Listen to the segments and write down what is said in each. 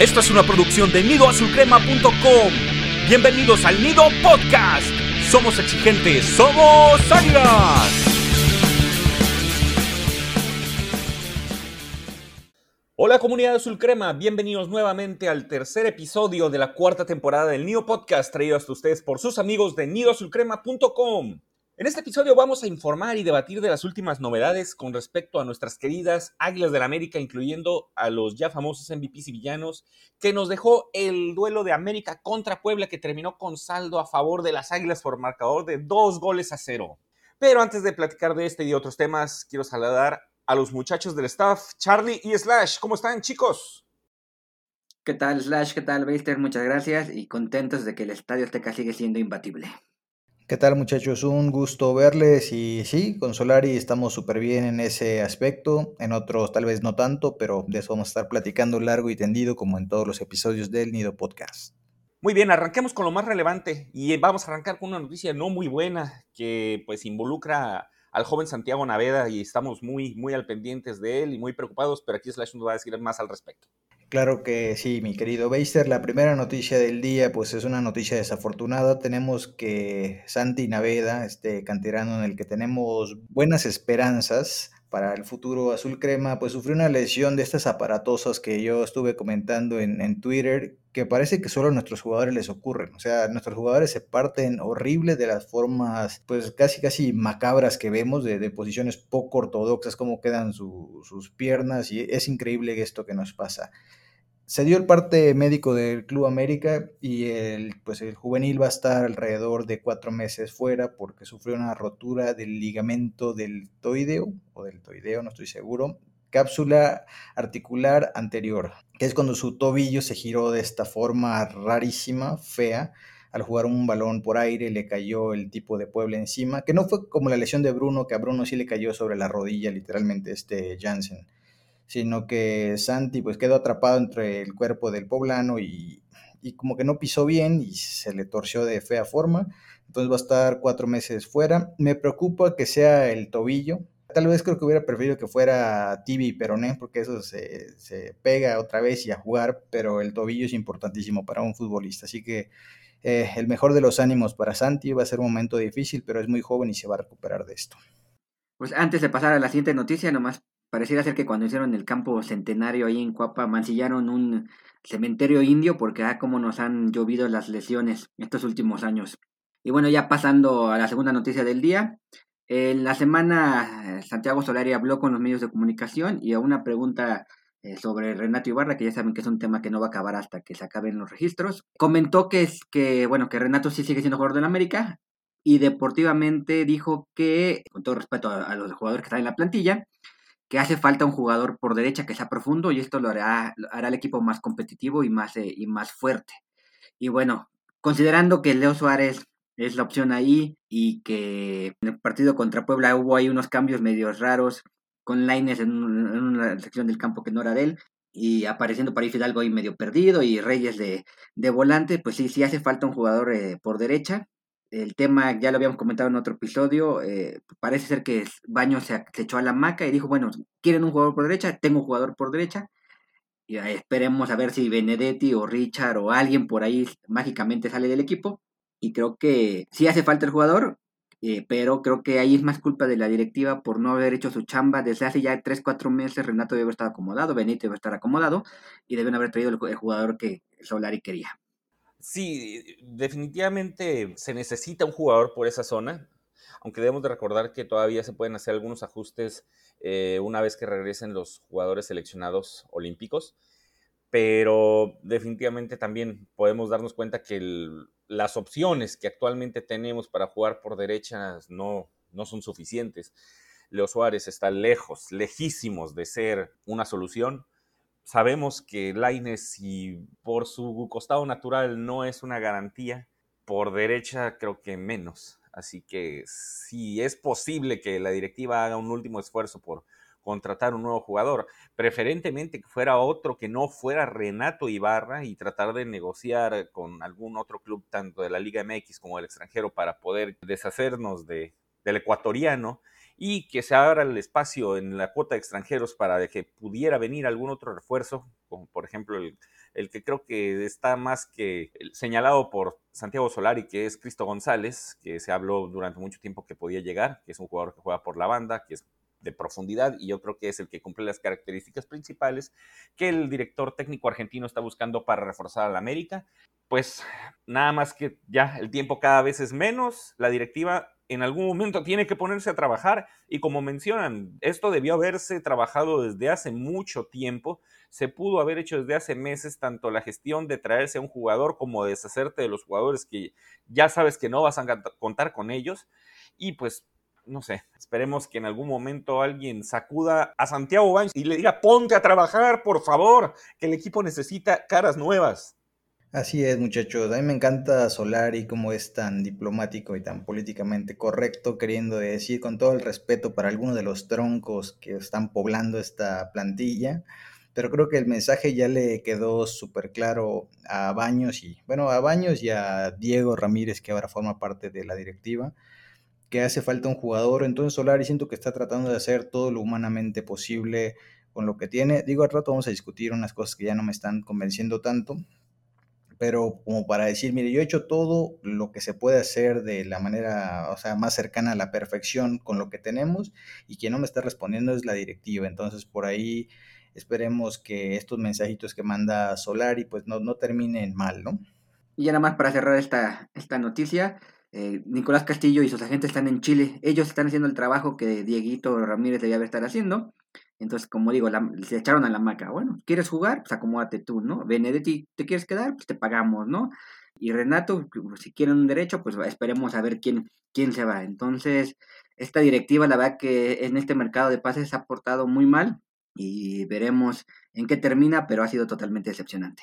Esto es una producción de nidoazulcrema.com. Bienvenidos al Nido Podcast. Somos exigentes, somos águilas. Hola comunidad azul crema, bienvenidos nuevamente al tercer episodio de la cuarta temporada del Nido Podcast traído hasta ustedes por sus amigos de nidoazulcrema.com. En este episodio vamos a informar y debatir de las últimas novedades con respecto a nuestras queridas Águilas del América, incluyendo a los ya famosos MVPs y villanos, que nos dejó el duelo de América contra Puebla que terminó con saldo a favor de las Águilas por marcador de dos goles a cero. Pero antes de platicar de este y de otros temas, quiero saludar a los muchachos del staff, Charlie y Slash. ¿Cómo están, chicos? ¿Qué tal, Slash? ¿Qué tal, Baster? Muchas gracias y contentos de que el Estadio Azteca sigue siendo imbatible. ¿Qué tal muchachos? Un gusto verles y sí, con Solari estamos súper bien en ese aspecto, en otros tal vez no tanto, pero de eso vamos a estar platicando largo y tendido como en todos los episodios del Nido Podcast. Muy bien, arranquemos con lo más relevante y vamos a arrancar con una noticia no muy buena que pues involucra al joven Santiago Naveda y estamos muy, muy al pendientes de él y muy preocupados, pero aquí Slash nos va a decir más al respecto. Claro que sí, mi querido Beister. La primera noticia del día, pues es una noticia desafortunada. Tenemos que Santi Naveda, este canterano en el que tenemos buenas esperanzas para el futuro azul crema, pues sufrió una lesión de estas aparatosas que yo estuve comentando en, en Twitter, que parece que solo a nuestros jugadores les ocurren. O sea, nuestros jugadores se parten horrible de las formas, pues casi casi macabras que vemos, de, de posiciones poco ortodoxas, cómo quedan sus piernas, y es increíble esto que nos pasa se dio el parte médico del Club América y el, pues el juvenil va a estar alrededor de cuatro meses fuera porque sufrió una rotura del ligamento del toideo o del toideo, no estoy seguro, cápsula articular anterior, que es cuando su tobillo se giró de esta forma rarísima, fea, al jugar un balón por aire le cayó el tipo de Puebla encima, que no fue como la lesión de Bruno, que a Bruno sí le cayó sobre la rodilla literalmente este Jansen sino que Santi pues quedó atrapado entre el cuerpo del poblano y, como que no pisó bien y se le torció de fea forma, entonces va a estar cuatro meses fuera. Me preocupa que sea el tobillo, tal vez creo que hubiera preferido que fuera Tibi y Peroné, porque eso se, se, pega otra vez y a jugar, pero el tobillo es importantísimo para un futbolista, así que eh, el mejor de los ánimos para Santi va a ser un momento difícil, pero es muy joven y se va a recuperar de esto. Pues antes de pasar a la siguiente noticia, nomás Pareciera ser que cuando hicieron el campo centenario ahí en Cuapa, mancillaron un cementerio indio porque ah, como nos han llovido las lesiones estos últimos años. Y bueno, ya pasando a la segunda noticia del día. En la semana eh, Santiago Solari habló con los medios de comunicación y a una pregunta eh, sobre Renato Ibarra, que ya saben que es un tema que no va a acabar hasta que se acaben los registros, comentó que es que bueno, que Renato sí sigue siendo jugador de la América y deportivamente dijo que, con todo respeto a, a los jugadores que están en la plantilla, que hace falta un jugador por derecha que sea profundo y esto lo hará, hará el equipo más competitivo y más, eh, y más fuerte. Y bueno, considerando que Leo Suárez es la opción ahí y que en el partido contra Puebla hubo ahí unos cambios medios raros con Laines en, una sección del campo que no era de él y apareciendo para ahí Fidalgo ahí medio perdido y Reyes de, de volante, pues sí, sí hace falta un jugador eh, por derecha el tema ya lo habíamos comentado en otro episodio, eh, parece ser que Baño se, echó a la maca y dijo, bueno, quieren un jugador por derecha, tengo un jugador por derecha, y esperemos a ver si Benedetti o Richard o alguien por ahí mágicamente sale del equipo, y creo que sí hace falta el jugador, eh, pero creo que ahí es más culpa de la directiva por no haber hecho su chamba. Desde hace ya 3, 4 meses Renato debe estar acomodado, Benito debe estar acomodado, y deben haber traído el jugador que Solari quería. Sí, definitivamente se necesita un jugador por esa zona, aunque debemos de recordar que todavía se pueden hacer algunos ajustes eh, una vez que regresen los jugadores seleccionados olímpicos, pero definitivamente también podemos darnos cuenta que las opciones que actualmente tenemos para jugar por derechas no, no son suficientes. Leo Suárez está lejos, lejísimos de ser una solución Sabemos que Laines, si por su costado natural no es una garantía, por derecha creo que menos. Así que si es posible que la directiva haga un último esfuerzo por contratar un nuevo jugador, preferentemente que fuera otro que no fuera Renato Ibarra y tratar de negociar con algún otro club tanto de la Liga MX como del extranjero para poder deshacernos de, del ecuatoriano y que se abra el espacio en la cuota de extranjeros para que pudiera venir algún otro refuerzo, como por ejemplo el, el que creo que está más que señalado por Santiago Solari, que es Cristo González, que se habló durante mucho tiempo que podía llegar, que es un jugador que juega por la banda, que es de profundidad y yo creo que es el que cumple las características principales que el director técnico argentino está buscando para reforzar a la América. Pues nada más que ya el tiempo cada vez es menos, la directiva en algún momento tiene que ponerse a trabajar y como mencionan, esto debió haberse trabajado desde hace mucho tiempo, se pudo haber hecho desde hace meses tanto la gestión de traerse a un jugador como deshacerte de los jugadores que ya sabes que no vas a contar con ellos y pues no sé, esperemos que en algún momento alguien sacuda a Santiago Baños y le diga ponte a trabajar, por favor, que el equipo necesita caras nuevas. Así es, muchachos. A mí me encanta Solari como es tan diplomático y tan políticamente correcto, queriendo decir con todo el respeto para algunos de los troncos que están poblando esta plantilla. Pero creo que el mensaje ya le quedó súper claro a Baños y, bueno, a Baños y a Diego Ramírez, que ahora forma parte de la directiva, que hace falta un jugador. Entonces Solari siento que está tratando de hacer todo lo humanamente posible con lo que tiene. Digo, al rato vamos a discutir unas cosas que ya no me están convenciendo tanto, pero como para decir, mire, yo he hecho todo lo que se puede hacer de la manera, o sea, más cercana a la perfección con lo que tenemos y quien no me está respondiendo es la directiva. Entonces, por ahí esperemos que estos mensajitos que manda Solari pues no, no terminen mal, ¿no? Y ya nada más para cerrar esta, esta noticia, eh, Nicolás Castillo y sus agentes están en Chile. Ellos están haciendo el trabajo que Dieguito Ramírez debía estar haciendo. Entonces, como digo, se echaron a la maca. Bueno, ¿quieres jugar? Pues acomódate tú, ¿no? Benedetti, ¿te quieres quedar? Pues te pagamos, ¿no? Y Renato, pues, si quieren un derecho, pues esperemos a ver quién, quién se va. Entonces, esta directiva, la verdad que en este mercado de pases ha portado muy mal y veremos en qué termina, pero ha sido totalmente decepcionante.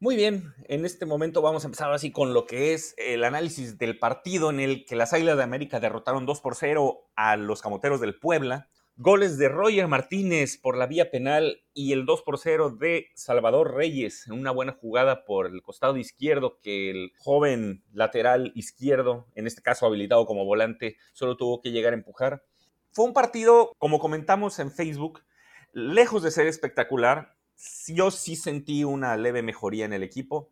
Muy bien, en este momento vamos a empezar así con lo que es el análisis del partido en el que las Águilas de América derrotaron 2 por 0 a los Camoteros del Puebla. Goles de Roger Martínez por la vía penal y el 2 por 0 de Salvador Reyes en una buena jugada por el costado izquierdo que el joven lateral izquierdo, en este caso habilitado como volante, solo tuvo que llegar a empujar. Fue un partido, como comentamos en Facebook, lejos de ser espectacular. Yo sí sentí una leve mejoría en el equipo.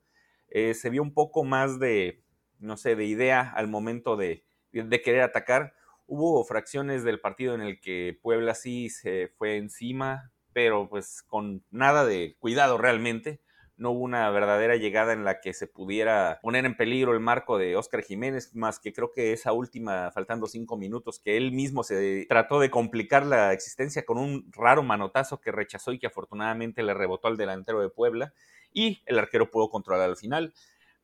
Eh, se vio un poco más de, no sé, de idea al momento de, de querer atacar Hubo fracciones del partido en el que Puebla sí se fue encima, pero pues con nada de cuidado realmente. No hubo una verdadera llegada en la que se pudiera poner en peligro el marco de Óscar Jiménez, más que creo que esa última, faltando cinco minutos, que él mismo se trató de complicar la existencia con un raro manotazo que rechazó y que afortunadamente le rebotó al delantero de Puebla y el arquero pudo controlar al final.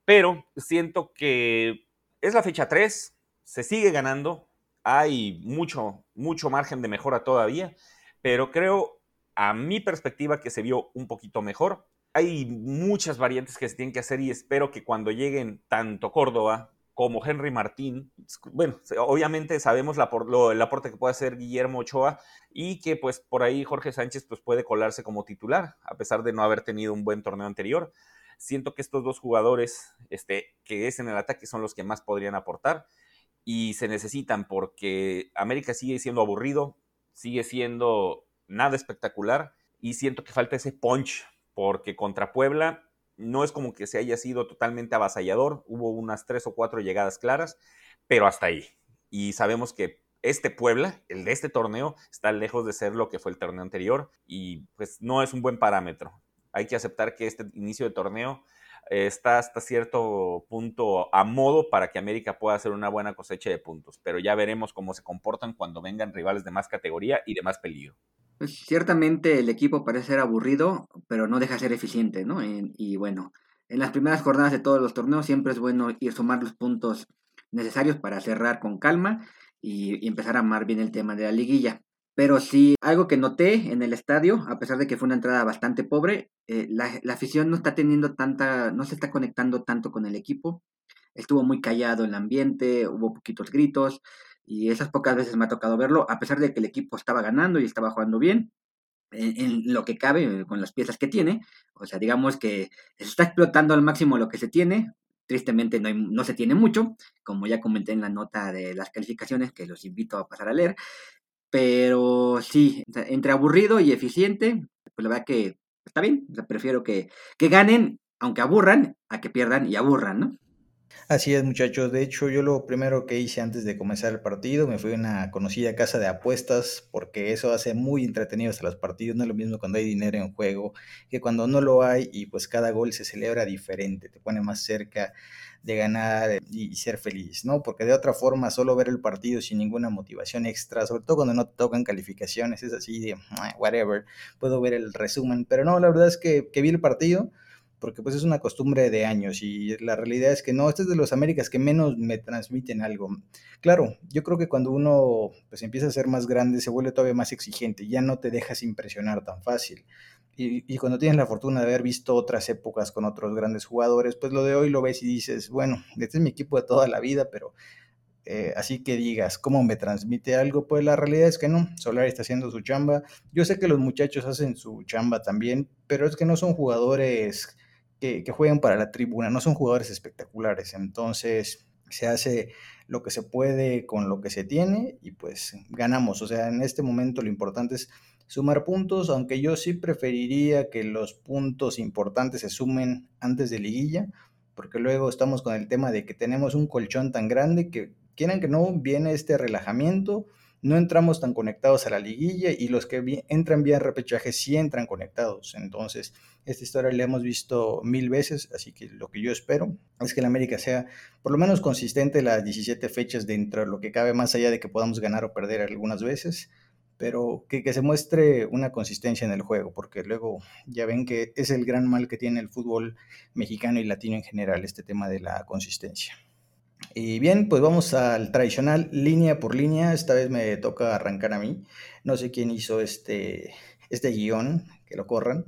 Pero siento que es la fecha 3, se sigue ganando, hay mucho, mucho margen de mejora todavía, pero creo, a mi perspectiva, que se vio un poquito mejor. Hay muchas variantes que se tienen que hacer y espero que cuando lleguen tanto Córdoba como Henry Martín, bueno, obviamente sabemos la, el aporte que puede hacer Guillermo Ochoa y que pues por ahí Jorge Sánchez pues puede colarse como titular, a pesar de no haber tenido un buen torneo anterior. Siento que estos dos jugadores este, que es en el ataque son los que más podrían aportar y se necesitan porque América sigue siendo aburrido, sigue siendo nada espectacular y siento que falta ese punch porque contra Puebla no es como que se haya sido totalmente avasallador, hubo unas tres o cuatro llegadas claras, pero hasta ahí. Y sabemos que este Puebla, el de este torneo, está lejos de ser lo que fue el torneo anterior y pues no es un buen parámetro. Hay que aceptar que este inicio de torneo está hasta cierto punto a modo para que América pueda hacer una buena cosecha de puntos, pero ya veremos cómo se comportan cuando vengan rivales de más categoría y de más peligro. Pues ciertamente el equipo parece ser aburrido, pero no deja de ser eficiente, ¿no? y bueno, en las primeras jornadas de todos los torneos siempre es bueno ir sumar los puntos necesarios para cerrar con calma y, y empezar a amar bien el tema de la liguilla. Pero sí, algo que noté en el estadio, a pesar de que fue una entrada bastante pobre, eh, la, afición no está teniendo tanta, no se está conectando tanto con el equipo. Estuvo muy callado el ambiente, hubo poquitos gritos, y esas pocas veces me ha tocado verlo, a pesar de que el equipo estaba ganando y estaba jugando bien, en, lo que cabe, con las piezas que tiene. O sea, digamos que se está explotando al máximo lo que se tiene, tristemente no, no se tiene mucho, como ya comenté en la nota de las calificaciones que los invito a pasar a leer. Pero sí, entre aburrido y eficiente, pues la verdad que está bien. prefiero que, que ganen, aunque aburran, a que pierdan y aburran, ¿no? Así es, muchachos. De hecho, yo lo primero que hice antes de comenzar el partido, me fui a una conocida casa de apuestas, porque eso hace muy entretenidos a los partidos. No es lo mismo cuando hay dinero en juego que cuando no lo hay y pues cada gol se celebra diferente, te pone más cerca de ganar y ser feliz, ¿no? Porque de otra forma, solo ver el partido sin ninguna motivación extra, sobre todo cuando no te tocan calificaciones, es así de whatever, puedo ver el resumen, pero no, la verdad es que, que vi el partido porque pues es una costumbre de años y la realidad es que no, este es de los Américas que menos me transmiten algo. Claro, yo creo que cuando uno pues empieza a ser más grande se vuelve todavía más exigente, ya no te dejas impresionar tan fácil. Y, y, cuando tienes la fortuna de haber visto otras épocas con otros grandes jugadores, pues lo de hoy lo ves y dices, bueno, este es mi equipo de toda la vida, pero eh, así que digas, ¿cómo me transmite algo? Pues la realidad es que no, Solari está haciendo su chamba. Yo sé que los muchachos hacen su chamba también, pero es que no son jugadores que, juegan para la tribuna, no son jugadores espectaculares, entonces se hace lo que se puede con lo que se tiene y pues ganamos. O sea, en este momento lo importante es sumar puntos, aunque yo sí preferiría que los puntos importantes se sumen antes de liguilla, porque luego estamos con el tema de que tenemos un colchón tan grande que quieran que no viene este relajamiento no entramos tan conectados a la liguilla y los que entran vía repechaje sí entran conectados. Entonces, esta historia la hemos visto mil veces, así que lo que yo espero es que el América sea por lo menos consistente las 17 fechas dentro de lo que cabe, más allá de que podamos ganar o perder algunas veces, pero que, que se muestre una consistencia en el juego, porque luego ya ven que es el gran mal que tiene el fútbol mexicano y latino en general, este tema de la consistencia. Y bien, pues vamos al tradicional línea por línea. Esta vez me toca arrancar a mí. No sé quién hizo este, este guion, que lo corran.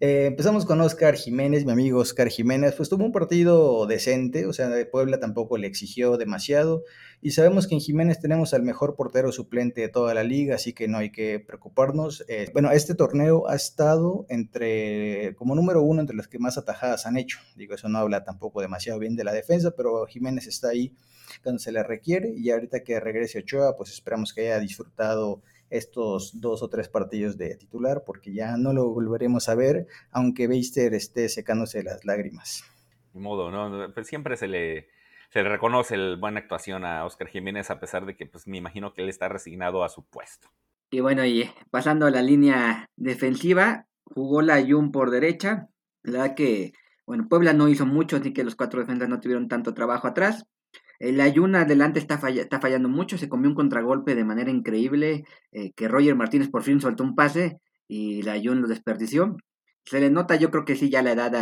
Eh, empezamos con Oscar Jiménez, mi amigo Oscar Jiménez, pues tuvo un partido decente, o sea, de Puebla tampoco le exigió demasiado y sabemos que en Jiménez tenemos al mejor portero suplente de toda la liga, así que no hay que preocuparnos. Eh, bueno, este torneo ha estado entre, como número uno entre los que más atajadas han hecho, digo, eso no habla tampoco demasiado bien de la defensa, pero Jiménez está ahí cuando se le requiere y ahorita que regrese Ochoa, pues esperamos que haya disfrutado estos dos o tres partidos de titular, porque ya no lo volveremos a ver, aunque Beister esté secándose las lágrimas. De modo, ¿no? Pues siempre se le, se le reconoce la buena actuación a Oscar Jiménez, a pesar de que pues, me imagino que él está resignado a su puesto. Y bueno, y pasando a la línea defensiva, jugó la Jun por derecha. La verdad que, bueno, Puebla no hizo mucho, así que los cuatro defensas no tuvieron tanto trabajo atrás. El Ayun adelante está, fallando mucho, se comió un contragolpe de manera increíble, eh, que Roger Martínez por fin soltó un pase y la Ayun lo desperdició. Se le nota, yo creo que sí, ya la edad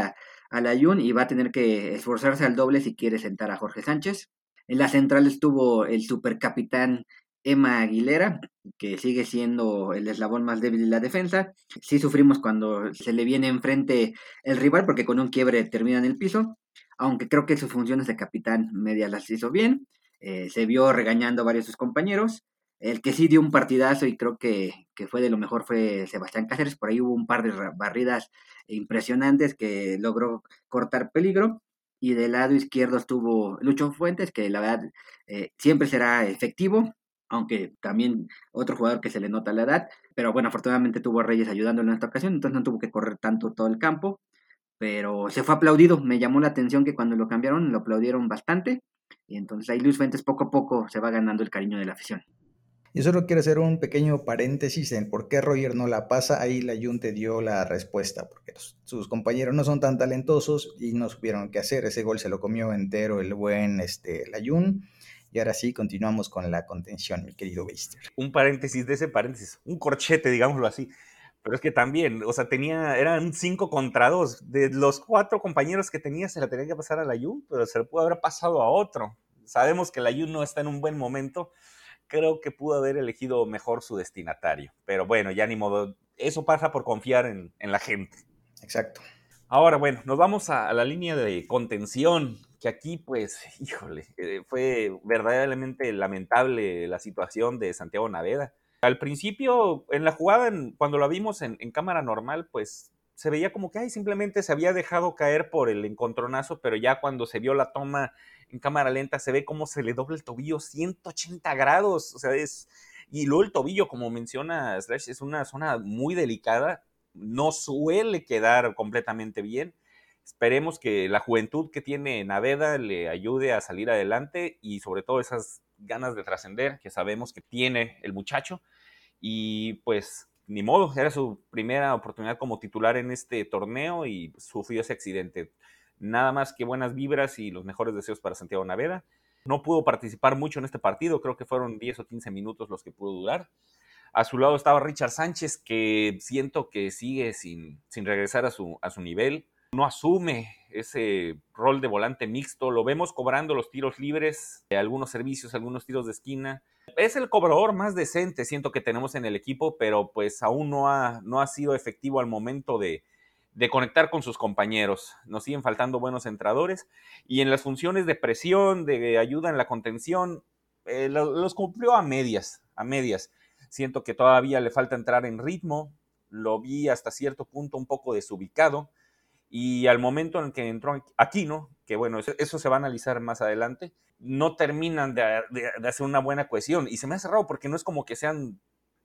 a, la Ayun y va a tener que esforzarse al doble si quiere sentar a Jorge Sánchez. En la central estuvo el supercapitán Emma Aguilera, que sigue siendo el eslabón más débil de la defensa. Sí sufrimos cuando se le viene enfrente el rival, porque con un quiebre termina en el piso aunque creo que sus funciones de capitán media las hizo bien. Eh, se vio regañando a varios de sus compañeros. El que sí dio un partidazo y creo que, fue de lo mejor fue Sebastián Cáceres. Por ahí hubo un par de barridas impresionantes que logró cortar peligro. Y del lado izquierdo estuvo Lucho Fuentes, que la verdad eh, siempre será efectivo, aunque también otro jugador que se le nota la edad. Pero bueno, afortunadamente tuvo Reyes ayudándolo en esta ocasión, entonces no tuvo que correr tanto todo el campo pero se fue aplaudido. Me llamó la atención que cuando lo cambiaron lo aplaudieron bastante. Y entonces ahí Luis Fuentes poco a poco se va ganando el cariño de la afición. Y solo quiero hacer un pequeño paréntesis en por qué Roger no la pasa. Ahí la Jun te dio la respuesta, porque sus compañeros no son tan talentosos y no supieron qué hacer. Ese gol se lo comió entero el buen este, la Jun. Y ahora sí, continuamos con la contención, mi querido Beister. Un paréntesis de ese paréntesis, un corchete, digámoslo así. Pero es que también, o sea, tenía, eran cinco contra dos. De los cuatro compañeros que tenía, se la tenía que pasar a la Yu, pero se le pudo haber pasado a otro. Sabemos que la Yu no está en un buen momento. Creo que pudo haber elegido mejor su destinatario. Pero bueno, ya ni modo. Eso pasa por confiar en, la gente. Exacto. Ahora, bueno, nos vamos a, la línea de contención, que aquí, pues, híjole, eh, fue verdaderamente lamentable la situación de Santiago Naveda al principio, en la jugada, cuando la vimos en, cámara normal, pues se veía como que ay, simplemente se había dejado caer por el encontronazo, pero ya cuando se vio la toma en cámara lenta se ve cómo se le dobla el tobillo 180 grados, o sea, es... Y luego el tobillo, como menciona Slash, es una zona muy delicada, no suele quedar completamente bien. Esperemos que la juventud que tiene Naveda le ayude a salir adelante y sobre todo esas ganas de trascender que sabemos que tiene el muchacho. Y pues ni modo, era su primera oportunidad como titular en este torneo y sufrió ese accidente. Nada más que buenas vibras y los mejores deseos para Santiago Naveda. No pudo participar mucho en este partido, creo que fueron 10 o 15 minutos los que pudo durar. A su lado estaba Richard Sánchez, que siento que sigue sin, sin regresar a su, a su nivel. No asume ese rol de volante mixto. Lo vemos cobrando los tiros libres, algunos servicios, algunos tiros de esquina. Es el cobrador más decente, siento que tenemos en el equipo, pero pues aún no ha, no ha sido efectivo al momento de, de conectar con sus compañeros. Nos siguen faltando buenos entradores y en las funciones de presión, de ayuda en la contención, eh, los cumplió a medias, a medias. Siento que todavía le falta entrar en ritmo, lo vi hasta cierto punto un poco desubicado y al momento en que entró Aquino, que bueno, eso, se va a analizar más adelante, no terminan de, de, hacer una buena cohesión y se me ha cerrado porque no es como que sean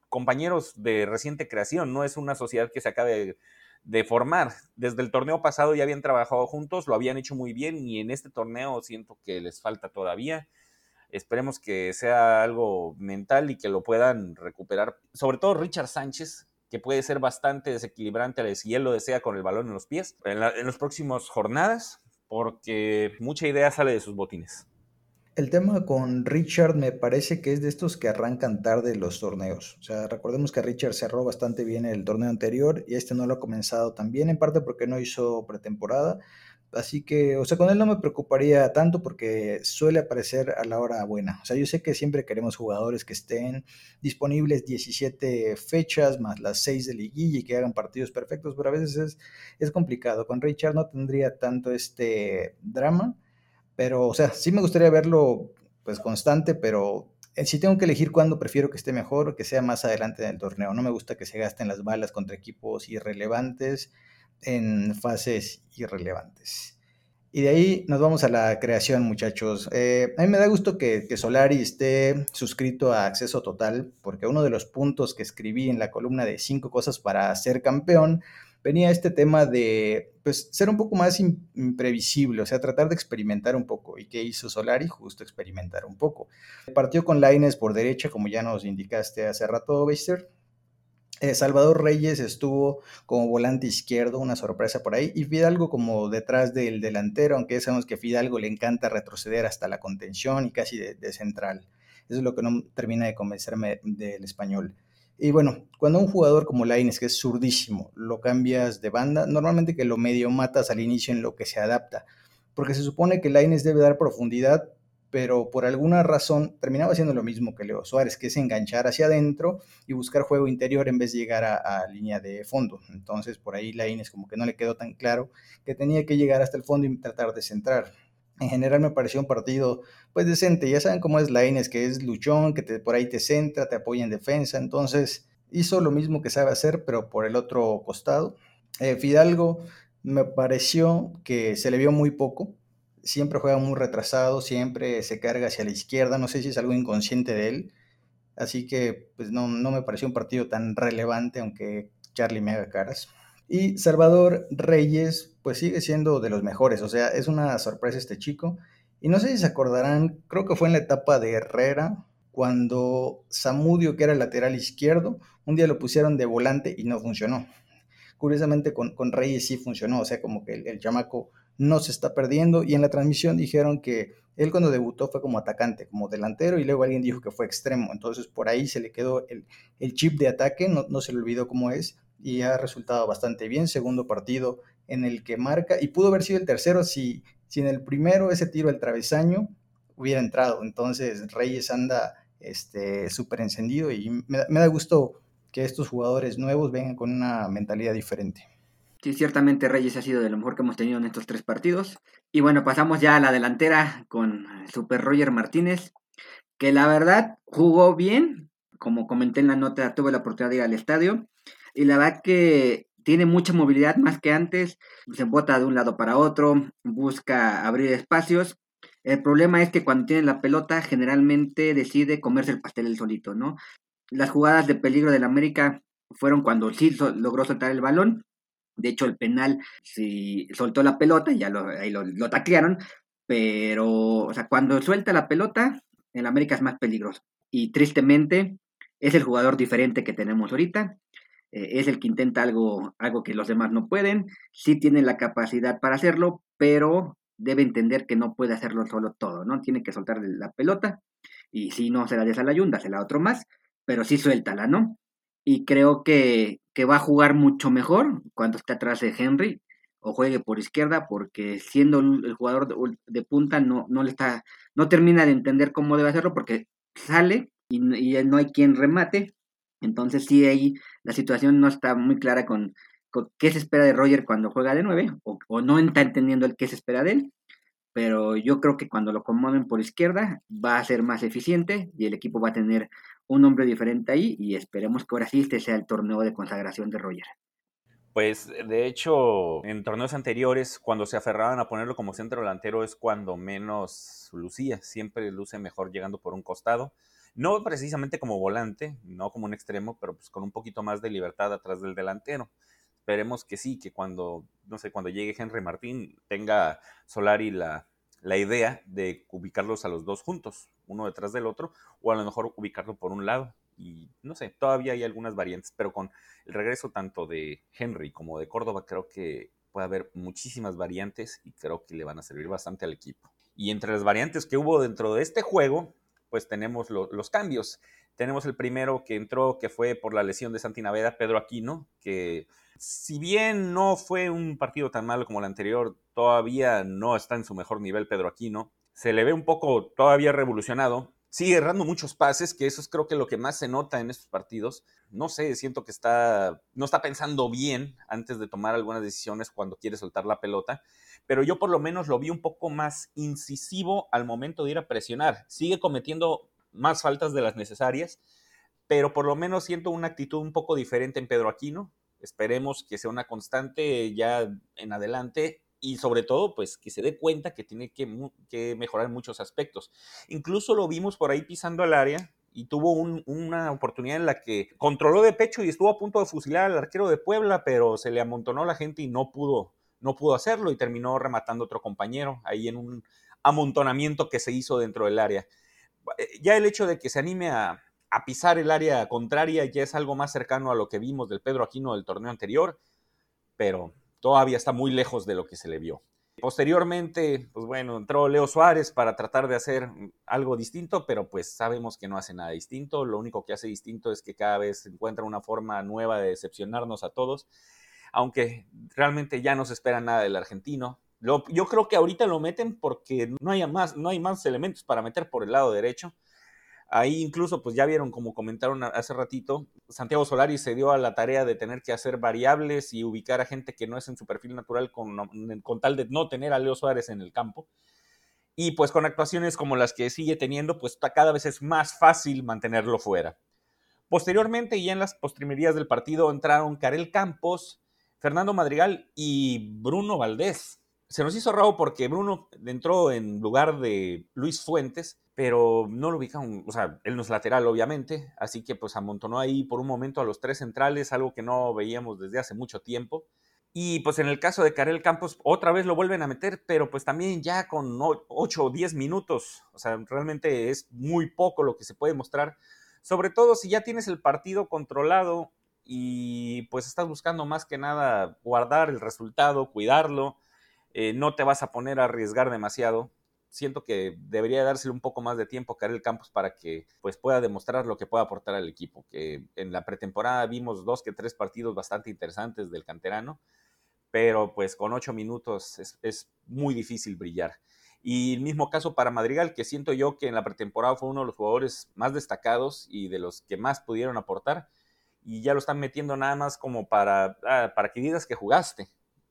compañeros de reciente creación, no es una sociedad que se acabe de formar. Desde el torneo pasado ya habían trabajado juntos, lo habían hecho muy bien y en este torneo siento que les falta todavía. Esperemos que sea algo mental y que lo puedan recuperar. Sobre todo Richard Sánchez, que puede ser bastante desequilibrante si él lo desea con el balón en los pies en, en las próximas jornadas, porque mucha idea sale de sus botines. El tema con Richard me parece que es de estos que arrancan tarde los torneos. O sea, recordemos que Richard cerró bastante bien el torneo anterior y este no lo ha comenzado tan bien, en parte porque no hizo pretemporada. Así que, o sea, con él no me preocuparía tanto porque suele aparecer a la hora buena. O sea, yo sé que siempre queremos jugadores que estén disponibles 17 fechas más las 6 de liguilla y que hagan partidos perfectos, pero a veces es, complicado. Con Richard no tendría tanto este drama pero, o sea, sí me gustaría verlo pues constante, pero eh, si tengo que elegir cuándo prefiero que esté mejor, que sea más adelante en el torneo. No me gusta que se gasten las balas contra equipos irrelevantes en fases irrelevantes. Y de ahí nos vamos a la creación, muchachos. Eh, a mí me da gusto que, que, Solari esté suscrito a Acceso Total, porque uno de los puntos que escribí en la columna de cinco cosas para ser campeón venía este tema de pues, ser un poco más imprevisible, o sea, tratar de experimentar un poco. ¿Y qué hizo Solari? Justo experimentar un poco. Partió con Laines por derecha, como ya nos indicaste hace rato, Beister. Eh, Salvador Reyes estuvo como volante izquierdo, una sorpresa por ahí, y Fidalgo como detrás del delantero, aunque sabemos que a Fidalgo le encanta retroceder hasta la contención y casi de, de central. Eso es lo que no termina de convencerme del español. Y bueno, cuando un jugador como Laines, que es zurdísimo, lo cambias de banda, normalmente que lo medio matas al inicio en lo que se adapta, porque se supone que Laines debe dar profundidad, pero por alguna razón terminaba haciendo lo mismo que Leo Suárez, que es enganchar hacia adentro y buscar juego interior en vez de llegar a, línea de fondo. Entonces por ahí Laines como que no le quedó tan claro que tenía que llegar hasta el fondo y tratar de centrar en general me pareció un partido pues decente. Ya saben cómo es la Ines, que es luchón, que por ahí te centra, te apoya en defensa. Entonces hizo lo mismo que sabe hacer, pero por el otro costado. Eh, Fidalgo me pareció que se le vio muy poco. Siempre juega muy retrasado, siempre se carga hacia la izquierda. No sé si es algo inconsciente de él. Así que pues no, no me pareció un partido tan relevante, aunque Charlie me haga caras. Y Salvador Reyes, pues sigue siendo de los mejores, o sea, es una sorpresa este chico. Y no sé si se acordarán, creo que fue en la etapa de Herrera, cuando Zamudio, que era el lateral izquierdo, un día lo pusieron de volante y no funcionó. Curiosamente con, con Reyes sí funcionó, o sea, como que el, chamaco no se está perdiendo. Y en la transmisión dijeron que él cuando debutó fue como atacante, como delantero, y luego alguien dijo que fue extremo. Entonces por ahí se le quedó el, el chip de ataque, no, no se le olvidó cómo es y ha resultado bastante bien. Segundo partido en el que marca y pudo haber sido el tercero si, si en el primero ese tiro al travesaño hubiera entrado. Entonces Reyes anda este, súper encendido y me, me da gusto que estos jugadores nuevos vengan con una mentalidad diferente. Sí, ciertamente Reyes ha sido de lo mejor que hemos tenido en estos tres partidos. Y bueno, pasamos ya a la delantera con Super Roger Martínez, que la verdad jugó bien. Como comenté en la nota, tuve la oportunidad de ir al estadio y la verdad que tiene mucha movilidad más que antes, se bota de un lado para otro, busca abrir espacios. El problema es que cuando tiene la pelota generalmente decide comerse el pastel el solito, ¿no? Las jugadas de peligro del América fueron cuando sí logró soltar el balón. De hecho, el penal sí soltó la pelota, ya lo, ahí lo, lo taclearon, pero, o sea, cuando suelta la pelota, el América es más peligroso. Y tristemente, es el jugador diferente que tenemos ahorita. Eh, es el que intenta algo, algo que los demás no pueden. Sí tiene la capacidad para hacerlo, pero debe entender que no puede hacerlo solo todo, ¿no? Tiene que soltar la pelota. Y si no se la des a la Yunda, se la otro más, pero sí suéltala, ¿no? Y creo que, que va a jugar mucho mejor cuando esté atrás de Henry o juegue por izquierda, porque siendo el jugador de, punta no, no le está, no termina de entender cómo debe hacerlo, porque sale y, no hay quien remate. Entonces sí ahí la situación no está muy clara con, qué se espera de Roger cuando juega de 9, o, o, no está entendiendo el qué se espera de él. Pero yo creo que cuando lo acomoden por izquierda va a ser más eficiente y el equipo va a tener un hombre diferente ahí y esperemos que ahora sí este sea el torneo de consagración de Roger. Pues de hecho, en torneos anteriores, cuando se aferraban a ponerlo como centro delantero es cuando menos lucía. Siempre luce mejor llegando por un costado. No precisamente como volante, no como un extremo, pero pues con un poquito más de libertad atrás del delantero. Esperemos que sí, que cuando, no sé, cuando llegue Henry Martín tenga Solari la, la idea de ubicarlos a los dos juntos, uno detrás del otro, o a lo mejor ubicarlo por un lado y no sé, todavía hay algunas variantes, pero con el regreso tanto de Henry como de Córdoba creo que puede haber muchísimas variantes y creo que le van a servir bastante al equipo. Y entre las variantes que hubo dentro de este juego, pues tenemos los cambios. Tenemos el primero que entró, que fue por la lesión de Santi Naveda, Pedro Aquino, que si bien no fue un partido tan malo como el anterior, todavía no está en su mejor nivel Pedro Aquino. Se le ve un poco todavía revolucionado, sigue errando muchos pases, que eso es creo que lo que más se nota en estos partidos. No sé, siento que está, no está pensando bien antes de tomar algunas decisiones cuando quiere soltar la pelota, pero yo por lo menos lo vi un poco más incisivo al momento de ir a presionar. Sigue cometiendo más faltas de las necesarias, pero por lo menos siento una actitud un poco diferente en Pedro Aquino. Esperemos que sea una constante ya en adelante y sobre todo, pues que se dé cuenta que tiene que, que mejorar muchos aspectos. Incluso lo vimos por ahí pisando al área y tuvo una oportunidad en la que controló de pecho y estuvo a punto de fusilar al arquero de Puebla, pero se le amontonó la gente y no pudo, no pudo hacerlo y terminó rematando otro compañero ahí en un amontonamiento que se hizo dentro del área. Eh, ya el hecho de que se anime a, a pisar el área contraria ya es algo más cercano a lo que vimos del Pedro Aquino del torneo anterior, pero todavía está muy lejos de lo que se le vio. Posteriormente, pues bueno, entró Leo Suárez para tratar de hacer algo distinto, pero pues sabemos que no hace nada distinto. Lo único que hace distinto es que cada vez encuentra una forma nueva de decepcionarnos a todos, aunque realmente ya no se espera nada del argentino. Yo creo que ahorita lo meten porque no hay, más, no hay más elementos para meter por el lado derecho. Ahí incluso, pues ya vieron, como comentaron hace ratito, Santiago Solari se dio a la tarea de tener que hacer variables y ubicar a gente que no es en su perfil natural con, con tal de no tener a Leo Suárez en el campo. Y pues con actuaciones como las que sigue teniendo, pues cada vez es más fácil mantenerlo fuera. Posteriormente, ya en las postrimerías del partido, entraron Karel Campos, Fernando Madrigal y Bruno Valdés. Se nos hizo raro porque Bruno entró en lugar de Luis Fuentes, pero no lo ubicaron, o sea, él no es lateral, obviamente, así que pues amontonó ahí por un momento a los tres centrales, algo que no veíamos desde hace mucho tiempo. Y pues en el caso de Karel Campos, otra vez lo vuelven a meter, pero pues también ya con 8 o 10 minutos, o sea, realmente es muy poco lo que se puede mostrar, sobre todo si ya tienes el partido controlado y pues estás buscando más que nada guardar el resultado, cuidarlo, eh, no te vas a poner a arriesgar demasiado siento que debería dársele un poco más de tiempo a Karel Campos para que pues, pueda demostrar lo que puede aportar al equipo. Que en la pretemporada vimos dos que tres partidos bastante interesantes del canterano, pero pues con ocho minutos es, muy difícil brillar. Y el mismo caso para Madrigal, que siento yo que en la pretemporada fue uno de los jugadores más destacados y de los que más pudieron aportar. Y ya lo están metiendo nada más como para, ah, para que digas que jugaste,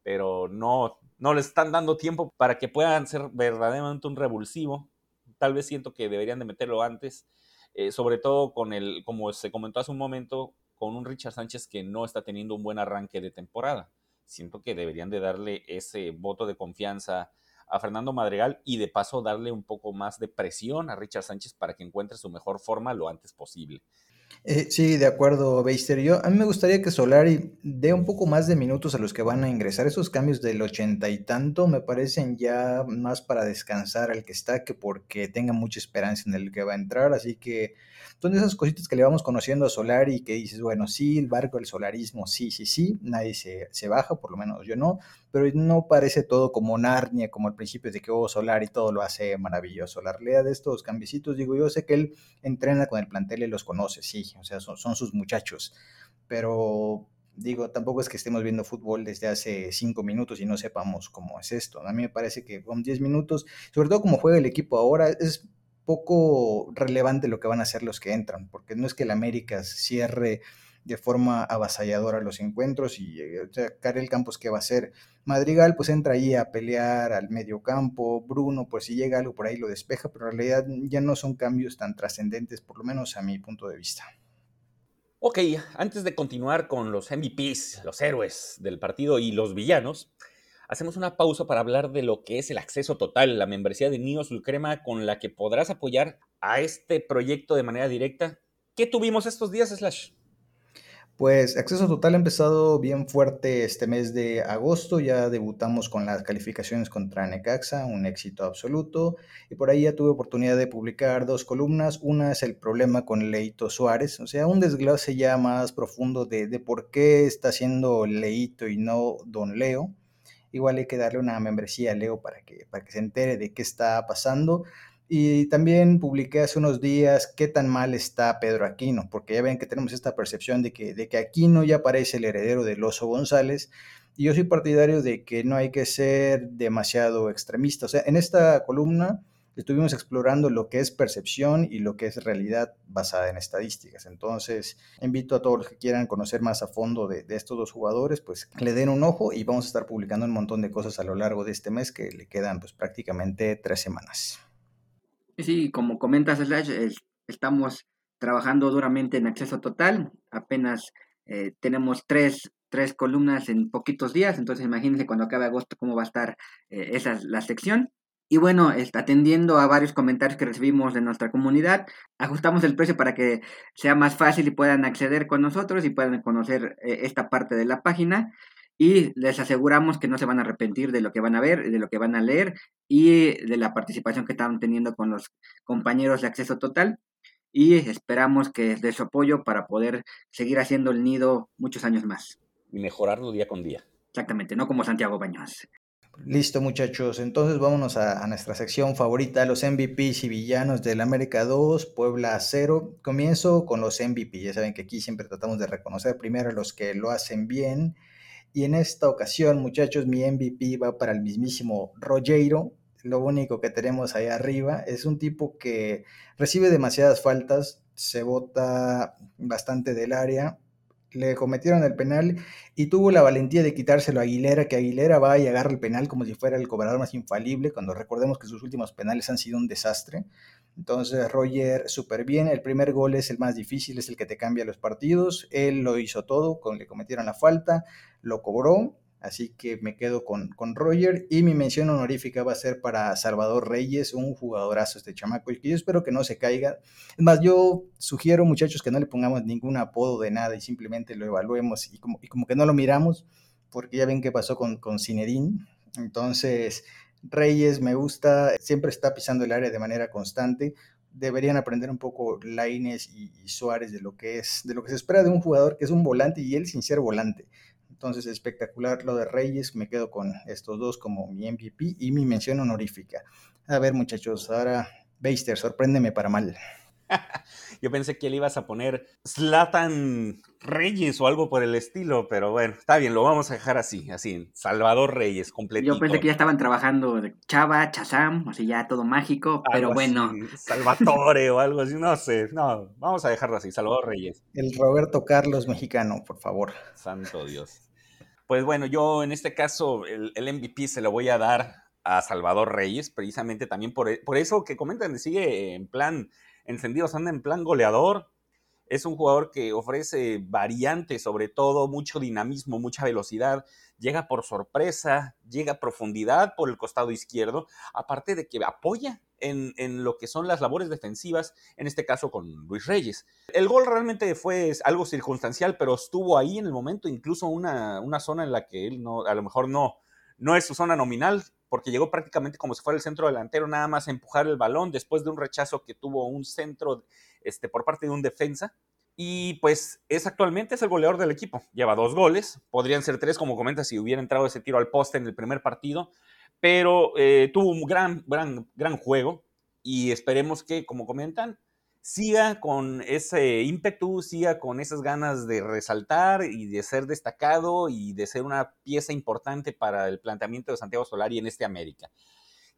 pero no, no le están dando tiempo para que puedan ser verdaderamente un revulsivo. Tal vez siento que deberían de meterlo antes, eh, sobre todo con el, como se comentó hace un momento, con un Richard Sánchez que no está teniendo un buen arranque de temporada. Siento que deberían de darle ese voto de confianza a Fernando Madrigal y de paso darle un poco más de presión a Richard Sánchez para que encuentre su mejor forma lo antes posible. Eh, sí, de acuerdo, Beister. Yo, a mí me gustaría que Solari dé un poco más de minutos a los que van a ingresar. Esos cambios del ochenta y tanto me parecen ya más para descansar al que está que porque tenga mucha esperanza en el que va a entrar. Así que son esas cositas que le vamos conociendo a Solari y que dices, bueno, sí, el barco del solarismo, sí, sí, sí, nadie se, se baja, por lo menos yo no, pero no parece todo como Narnia, como al principio de que, oh, Solari todo lo hace maravilloso. La realidad de estos cambiecitos, digo, yo sé que él entrena con el plantel y los conoce, sí, o sea, son, son sus muchachos, pero digo, tampoco es que estemos viendo fútbol desde hace cinco minutos y no sepamos cómo es esto. A mí me parece que con diez minutos, sobre todo como juega el equipo ahora, es poco relevante lo que van a hacer los que entran, porque no es que el América cierre de forma avasalladora los encuentros y eh, o Karel Campos qué va a hacer. Madrigal pues entra ahí a pelear al medio campo, Bruno pues si llega algo por ahí lo despeja, pero en realidad ya no son cambios tan trascendentes, por lo menos a mi punto de vista. Ok, antes de continuar con los MVPs, los héroes del partido y los villanos, hacemos una pausa para hablar de lo que es el acceso total, la membresía de Nio Sulcrema con la que podrás apoyar a este proyecto de manera directa. ¿Qué tuvimos estos días, Slash? Pues Acceso Total ha empezado bien fuerte este mes de agosto, ya debutamos con las calificaciones contra Necaxa, un éxito absoluto, y por ahí ya tuve oportunidad de publicar dos columnas, una es el problema con Leito Suárez, o sea, un desglose ya más profundo de, de por qué está siendo Leito y no Don Leo, igual hay que darle una membresía a Leo para que, para que se entere de qué está pasando. Y también publiqué hace unos días qué tan mal está Pedro Aquino, porque ya ven que tenemos esta percepción de que, de que Aquino ya parece el heredero del oso González. Y yo soy partidario de que no hay que ser demasiado extremista. O sea, en esta columna estuvimos explorando lo que es percepción y lo que es realidad basada en estadísticas. Entonces, invito a todos los que quieran conocer más a fondo de, estos dos jugadores, pues le den un ojo y vamos a estar publicando un montón de cosas a lo largo de este mes que le quedan pues prácticamente tres semanas. Sí, como comentas, Slash, estamos trabajando duramente en acceso total. Apenas eh, tenemos tres, tres, columnas en poquitos días, entonces imagínense cuando acabe agosto cómo va a estar eh, esa la sección. Y bueno, atendiendo a varios comentarios que recibimos de nuestra comunidad, ajustamos el precio para que sea más fácil y puedan acceder con nosotros y puedan conocer eh, esta parte de la página. Y les aseguramos que no se van a arrepentir de lo que van a ver, de lo que van a leer y de la participación que están teniendo con los compañeros de acceso total. Y esperamos que de su apoyo para poder seguir haciendo el nido muchos años más. Y mejorarlo día con día. Exactamente, no como Santiago Baños. Listo muchachos, entonces vámonos a, nuestra sección favorita, los MVPs y villanos del América 2, Puebla 0. Comienzo con los MVP, ya saben que aquí siempre tratamos de reconocer primero a los que lo hacen bien. Y en esta ocasión, muchachos, mi MVP va para el mismísimo Rogero. Lo único que tenemos ahí arriba es un tipo que recibe demasiadas faltas, se bota bastante del área, le cometieron el penal y tuvo la valentía de quitárselo a Aguilera, que Aguilera va y agarra el penal como si fuera el cobrador más infalible, cuando recordemos que sus últimos penales han sido un desastre. Entonces Roger súper bien, el primer gol es el más difícil, es el que te cambia los partidos, él lo hizo todo, le cometieron la falta, lo cobró, Así que me quedo con, con, Roger y mi mención honorífica va a ser para Salvador Reyes, un jugadorazo este chamaco y que yo espero que no se caiga. Es más, yo sugiero muchachos que no le pongamos ningún apodo de nada y simplemente lo evaluemos y como, y como que no lo miramos porque ya ven qué pasó con, con Entonces, Reyes me gusta, siempre está pisando el área de manera constante. Deberían aprender un poco Laines y, y Suárez de lo que es, de lo que se espera de un jugador que es un volante y él sin ser volante entonces, espectacular lo de Reyes. Me quedo con estos dos como mi MVP y mi mención honorífica. A ver, muchachos, ahora Beister, sorpréndeme para mal. Yo pensé que le ibas a poner Slatan Reyes o algo por el estilo, pero bueno, está bien, lo vamos a dejar así, así, Salvador Reyes, completito. Yo pensé que ya estaban trabajando de Chava, Chazam, así ya todo mágico, pero bueno. Salvatore o algo así, no sé, no, vamos a dejarlo así, Salvador Reyes. El Roberto Carlos mexicano, por favor. Santo Dios. Pues bueno, yo en este caso el, MVP se lo voy a dar a Salvador Reyes, precisamente también por, por eso que comentan, sigue en plan encendidos, anda en plan goleador. Es un jugador que ofrece variantes, sobre todo mucho dinamismo, mucha velocidad, llega por sorpresa, llega a profundidad por el costado izquierdo, aparte de que apoya en, lo que son las labores defensivas, en este caso con Luis Reyes. El gol realmente fue algo circunstancial, pero estuvo ahí en el momento, incluso una, una zona en la que él no, a lo mejor no, no es su zona nominal, porque llegó prácticamente como si fuera el centro delantero, nada más empujar el balón después de un rechazo que tuvo un centro este, por parte de un defensa. Y pues es actualmente es el goleador del equipo. Lleva dos goles, podrían ser tres, como comentas, si hubiera entrado ese tiro al poste en el primer partido, pero eh, tuvo un gran, gran, gran juego y esperemos que, como comentan, siga con ese ímpetu, siga con esas ganas de resaltar y de ser destacado y de ser una pieza importante para el planteamiento de Santiago Solari en este América.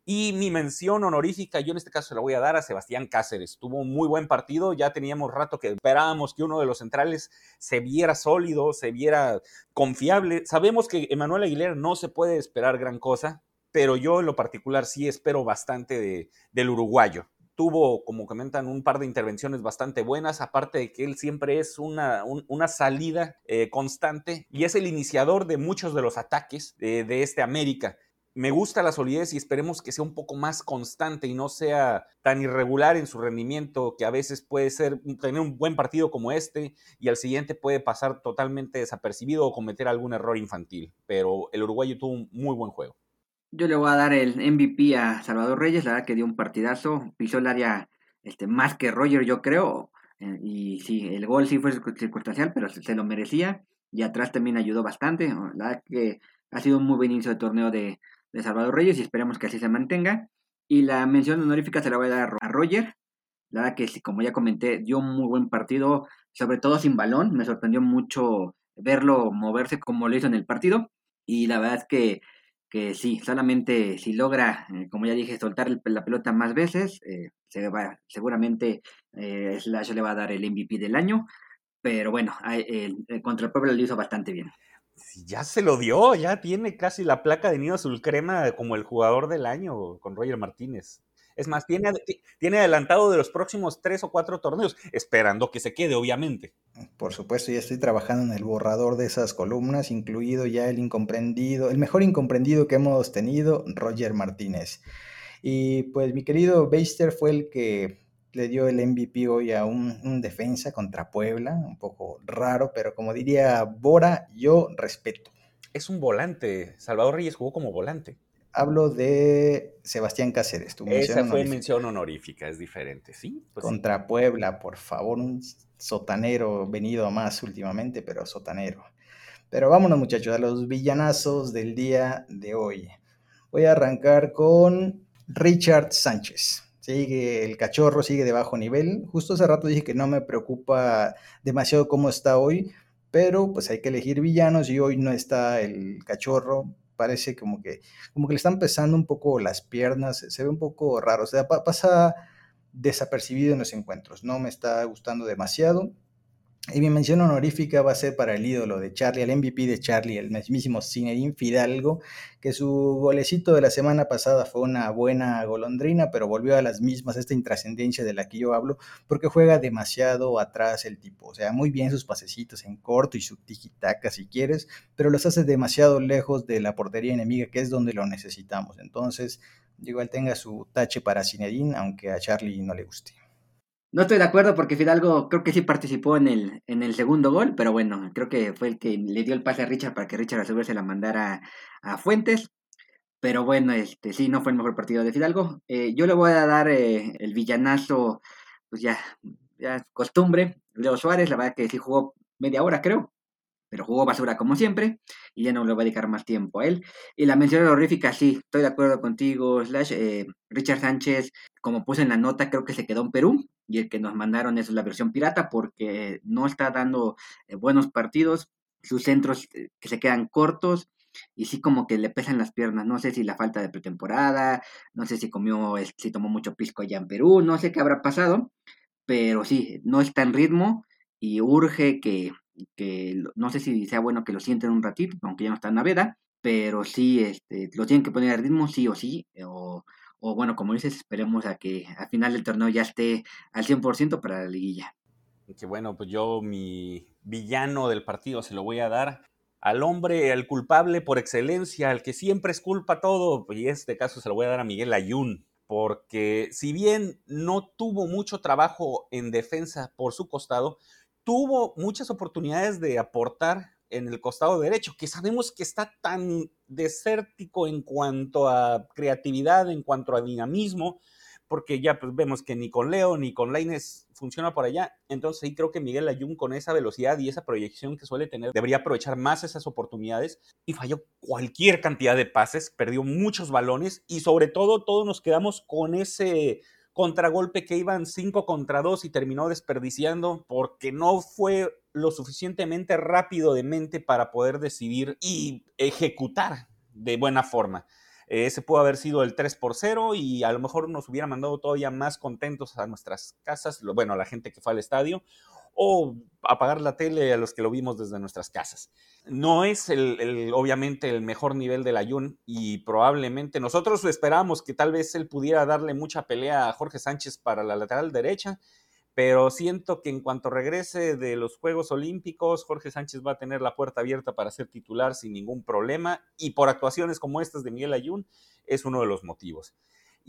Y mi mención honorífica, yo en este caso se la voy a dar a Sebastián Cáceres. Tuvo un muy buen partido, ya teníamos rato que esperábamos que uno de los centrales se viera sólido, se viera confiable. Sabemos que Emanuel Aguilera no se puede esperar gran cosa, pero yo en lo particular sí espero bastante de, del uruguayo. Tuvo, como comentan, un par de intervenciones bastante buenas, aparte de que él siempre es una, una salida eh, constante y es el iniciador de muchos de los ataques de, este América me gusta la solidez y esperemos que sea un poco más constante y no sea tan irregular en su rendimiento que a veces puede ser tener un buen partido como este y al siguiente puede pasar totalmente desapercibido o cometer algún error infantil. Pero el uruguayo tuvo un muy buen juego. Yo le voy a dar el MVP a Salvador Reyes, la verdad que dio un partidazo, pisó el área este, más que Roger, yo creo. Eh, y sí, el gol sí fue circunstancial, pero se, lo merecía. Y atrás también ayudó bastante. La verdad que ha sido un muy buen inicio de torneo de, de Salvador Reyes y esperemos que así se mantenga. Y la mención honorífica se la voy a dar a Roger. La verdad que, como ya comenté, dio un muy buen partido, sobre todo sin balón. Me sorprendió mucho verlo moverse como lo hizo en el partido. Y la verdad es que, que sí, solamente si logra, eh, como ya dije, soltar la pelota más veces, eh, se va, seguramente eh, Slash le va a dar el MVP del año. Pero bueno, contra el pueblo lo hizo bastante bien ya se lo dio, ya tiene casi la placa de Nido Azul Crema como el jugador del año con Roger Martínez. Es más, tiene, tiene adelantado de los próximos tres o cuatro torneos, esperando que se quede, obviamente. Por supuesto, ya estoy trabajando en el borrador de esas columnas, incluido ya el incomprendido, el mejor incomprendido que hemos tenido, Roger Martínez. Y pues mi querido Beister fue el que le dio el MVP hoy a un, defensa contra Puebla, un poco raro, pero como diría Bora, yo respeto. Es un volante, Salvador Reyes jugó como volante. Hablo de Sebastián Cáceres. Tu Esa fue mención honorífica, es diferente, ¿sí? Pues contra Puebla, por favor, un sotanero venido a más últimamente, pero sotanero. Pero vámonos muchachos a los villanazos del día de hoy. Voy a arrancar con Richard Sánchez. Sigue el cachorro, sigue de bajo nivel. Justo hace rato dije que no me preocupa demasiado cómo está hoy, pero pues hay que elegir villanos y hoy no está el cachorro. Parece como que, como que le están pesando un poco las piernas, se ve un poco raro. O sea, pasa desapercibido en los encuentros. No me está gustando demasiado. Y mi mención honorífica va a ser para el ídolo de Charlie, el MVP de Charlie, el mismísimo Zinedine Fidalgo, que su golecito de la semana pasada fue una buena golondrina, pero volvió a las mismas, esta intrascendencia de la que yo hablo, porque juega demasiado atrás el tipo. O sea, muy bien sus pasecitos en corto y su tiki-taka si quieres, pero los hace demasiado lejos de la portería enemiga, que es donde lo necesitamos. Entonces, igual tenga su tache para Zinedine, aunque a Charlie no le guste. No estoy de acuerdo porque Fidalgo creo que sí participó en el, en el segundo gol, pero bueno, creo que fue el que le dio el pase a Richard para que Richard a su vez se la mandara a Fuentes. Pero bueno, este sí, no fue el mejor partido de Fidalgo. Eh, yo le voy a dar eh, el villanazo, pues ya, ya costumbre. Leo Suárez, la verdad que sí jugó media hora, creo pero jugó basura como siempre y ya no le va a dedicar más tiempo a él. Y la mención honorífica, sí, estoy de acuerdo contigo, Slash. Eh, Richard Sánchez, como puse en la nota, creo que se quedó en Perú y el que nos mandaron es la versión pirata porque no está dando eh, buenos partidos, sus centros eh, que se quedan cortos y sí como que le pesan las piernas, no sé si la falta de pretemporada, no sé si comió, si tomó mucho pisco allá en Perú, no sé qué habrá pasado, pero sí, no está en ritmo y urge que que no sé si sea bueno que lo sienten un ratito, aunque ya no está en Naveda, pero sí este, lo tienen que poner al ritmo sí o sí, o, bueno, como dices, esperemos a que al final del torneo ya esté al 100% para la liguilla. Que bueno, pues yo mi villano del partido se lo voy a dar al hombre, al culpable por excelencia, al que siempre es culpa todo, y en este caso se lo voy a dar a Miguel Ayun, porque si bien no tuvo mucho trabajo en defensa por su costado, tuvo muchas oportunidades de aportar en el costado derecho, que sabemos que está tan desértico en cuanto a creatividad, en cuanto a dinamismo, porque ya pues, vemos que ni con Leo ni con Laines funciona por allá. Entonces ahí creo que Miguel Ayun con esa velocidad y esa proyección que suele tener debería aprovechar más esas oportunidades y falló cualquier cantidad de pases, perdió muchos balones y sobre todo todos nos quedamos con ese contragolpe que iban 5 contra 2 y terminó desperdiciando porque no fue lo suficientemente rápido de mente para poder decidir y ejecutar de buena forma. Ese pudo haber sido el 3 por 0 y a lo mejor nos hubiera mandado todavía más contentos a nuestras casas, bueno, a la gente que fue al estadio, o apagar la tele a los que lo vimos desde nuestras casas. No es el, obviamente el mejor nivel del Ayun y probablemente nosotros esperamos que tal vez él pudiera darle mucha pelea a Jorge Sánchez para la lateral derecha pero siento que en cuanto regrese de los Juegos Olímpicos, Jorge Sánchez va a tener la puerta abierta para ser titular sin ningún problema y por actuaciones como estas de Miguel Ayun es uno de los motivos.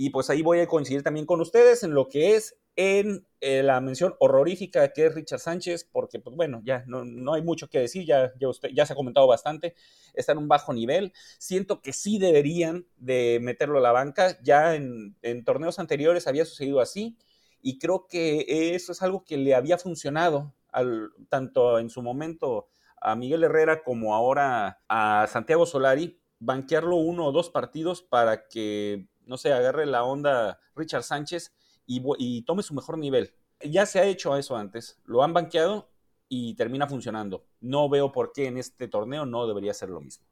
Y pues ahí voy a coincidir también con ustedes en lo que es en eh, la mención horrorífica que es Richard Sánchez, porque pues bueno, ya no, hay mucho que decir, ya, ya se ha comentado bastante, está en un bajo nivel, siento que sí deberían de meterlo a la banca, ya en, en torneos anteriores había sucedido así, y creo que eso es algo que le había funcionado al, tanto en su momento a Miguel Herrera como ahora a Santiago Solari, banquearlo uno o dos partidos para que, no sé, agarre la onda Richard Sánchez y, y tome su mejor nivel. Ya se ha hecho eso antes, lo han banqueado y termina funcionando. No veo por qué en este torneo no debería ser lo mismo.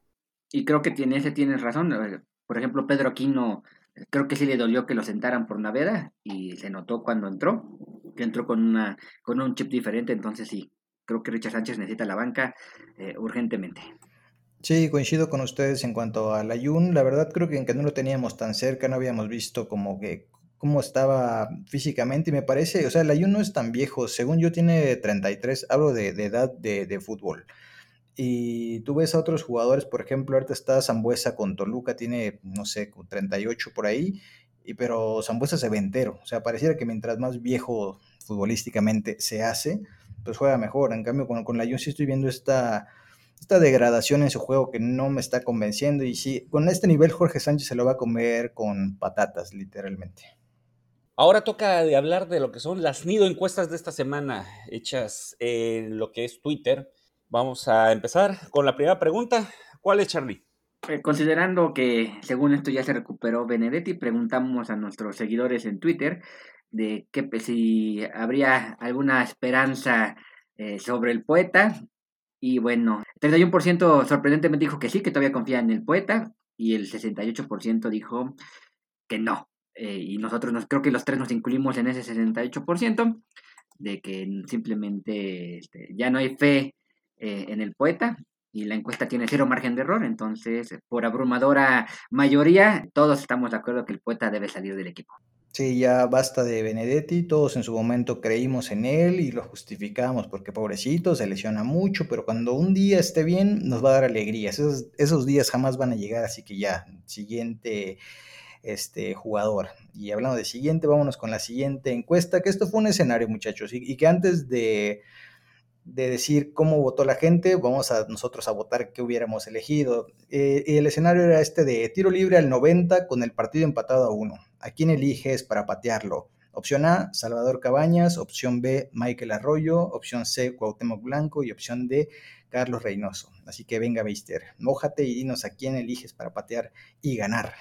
Y creo que tiene, ese tienes razón. Por ejemplo, Pedro Aquino creo que sí le dolió que lo sentaran por Naveda y se notó cuando entró, que entró con, una, con un chip diferente, entonces sí, creo que Richard Sánchez necesita la banca eh, urgentemente. Sí, coincido con ustedes en cuanto al Ayun. La verdad creo que en que no lo teníamos tan cerca, no habíamos visto como que cómo estaba físicamente y me parece, o sea, el Ayun no es tan viejo, según yo tiene 33, hablo de, de edad de, de fútbol. Y tú ves a otros jugadores, por ejemplo, ahorita está Zambuesa con Toluca, tiene, no sé, 38 por ahí, y, pero Zambuesa se ve entero. O sea, pareciera que mientras más viejo futbolísticamente se hace, pues juega mejor. En cambio, con, con la Jun sí estoy viendo esta, esta degradación en su juego que no me está convenciendo. Y sí, con este nivel Jorge Sánchez se lo va a comer con patatas, literalmente. Ahora toca de hablar de lo que son las nido encuestas de esta semana, hechas en lo que es Twitter. Vamos a empezar con la primera pregunta. ¿Cuál es, Charlie? Eh, considerando que según esto ya se recuperó Benedetti, preguntamos a nuestros seguidores en Twitter de que si habría alguna esperanza eh, sobre el poeta. Y bueno, el 31% sorprendentemente dijo que sí, que todavía confía en el poeta, y el 68% dijo que no. Eh, y nosotros nos, creo que los tres nos incluimos en ese 68% de que simplemente este, ya no hay fe eh, en el poeta y la encuesta tiene cero margen de error, entonces por abrumadora mayoría todos estamos de acuerdo que el poeta debe salir del equipo. Sí, ya basta de Benedetti, todos en su momento creímos en él y lo justificamos porque pobrecito, se lesiona mucho, pero cuando un día esté bien nos va a dar alegrías, esos, esos días jamás van a llegar, así que ya, siguiente este jugador. Y hablando de siguiente, vámonos con la siguiente encuesta, que esto fue un escenario muchachos y que antes de de decir cómo votó la gente, vamos a nosotros a votar qué hubiéramos elegido. Eh, el escenario era este de tiro libre al 90 con el partido empatado a 1. ¿A quién eliges para patearlo? Opción A, Salvador Cabañas, opción B, Michael Arroyo, opción C, Cuauhtémoc Blanco y opción D, Carlos Reynoso. Así que venga, Beister, mójate y dinos a quién eliges para patear y ganar.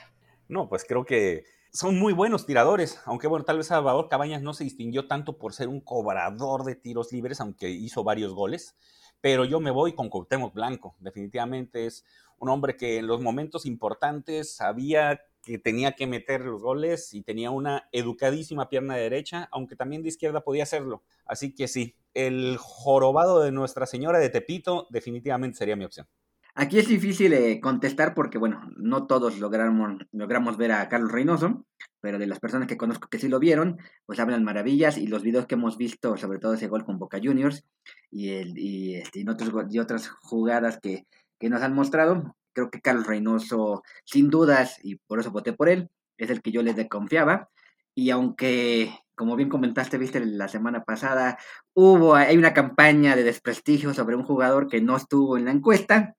No, pues creo que son muy buenos tiradores, aunque bueno, tal vez Salvador Cabañas no se distinguió tanto por ser un cobrador de tiros libres, aunque hizo varios goles, pero yo me voy con Cuauhtémoc Blanco, definitivamente es un hombre que en los momentos importantes sabía que tenía que meter los goles y tenía una educadísima pierna derecha, aunque también de izquierda podía hacerlo. Así que sí, el jorobado de Nuestra Señora de Tepito definitivamente sería mi opción. Aquí es difícil eh, contestar porque, bueno, no todos logramos, ver a Carlos Reynoso, pero de las personas que conozco que sí lo vieron, pues hablan maravillas y los videos que hemos visto, sobre todo ese gol con Boca Juniors y, el, y, este, otros, y otras jugadas que, que nos han mostrado, creo que Carlos Reynoso, sin dudas, y por eso voté por él, es el que yo les confiaba. Y aunque, como bien comentaste, viste la semana pasada, hubo, hay una campaña de desprestigio sobre un jugador que no estuvo en la encuesta,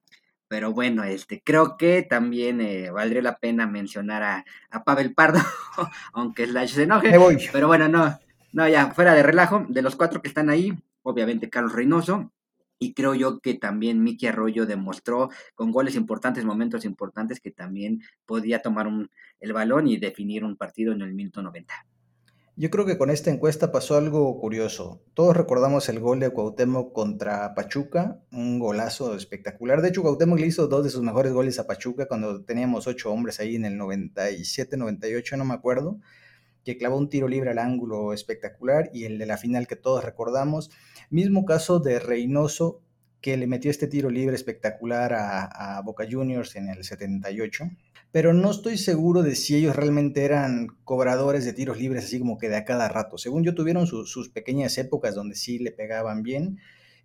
pero bueno, este, creo que también eh, valdría la pena mencionar a, a Pavel Pardo, aunque Slash se enoje. Pero bueno, no, no, ya, fuera de relajo, de los cuatro que están ahí, obviamente Carlos Reynoso, y creo yo que también Miki Arroyo demostró con goles importantes, momentos importantes, que también podía tomar un, el balón y definir un partido en el minuto 90. Yo creo que con esta encuesta pasó algo curioso. Todos recordamos el gol de Cuauhtémoc contra Pachuca, un golazo espectacular. De hecho, Cuauhtémoc le hizo dos de sus mejores goles a Pachuca cuando teníamos ocho hombres ahí en el 97, 98, no me acuerdo, que clavó un tiro libre al ángulo espectacular y el de la final que todos recordamos. Mismo caso de Reynoso, que le metió este tiro libre espectacular a, Boca Juniors en el 78 pero no estoy seguro de si ellos realmente eran cobradores de tiros libres así como que de a cada rato. Según yo tuvieron sus pequeñas épocas donde sí le pegaban bien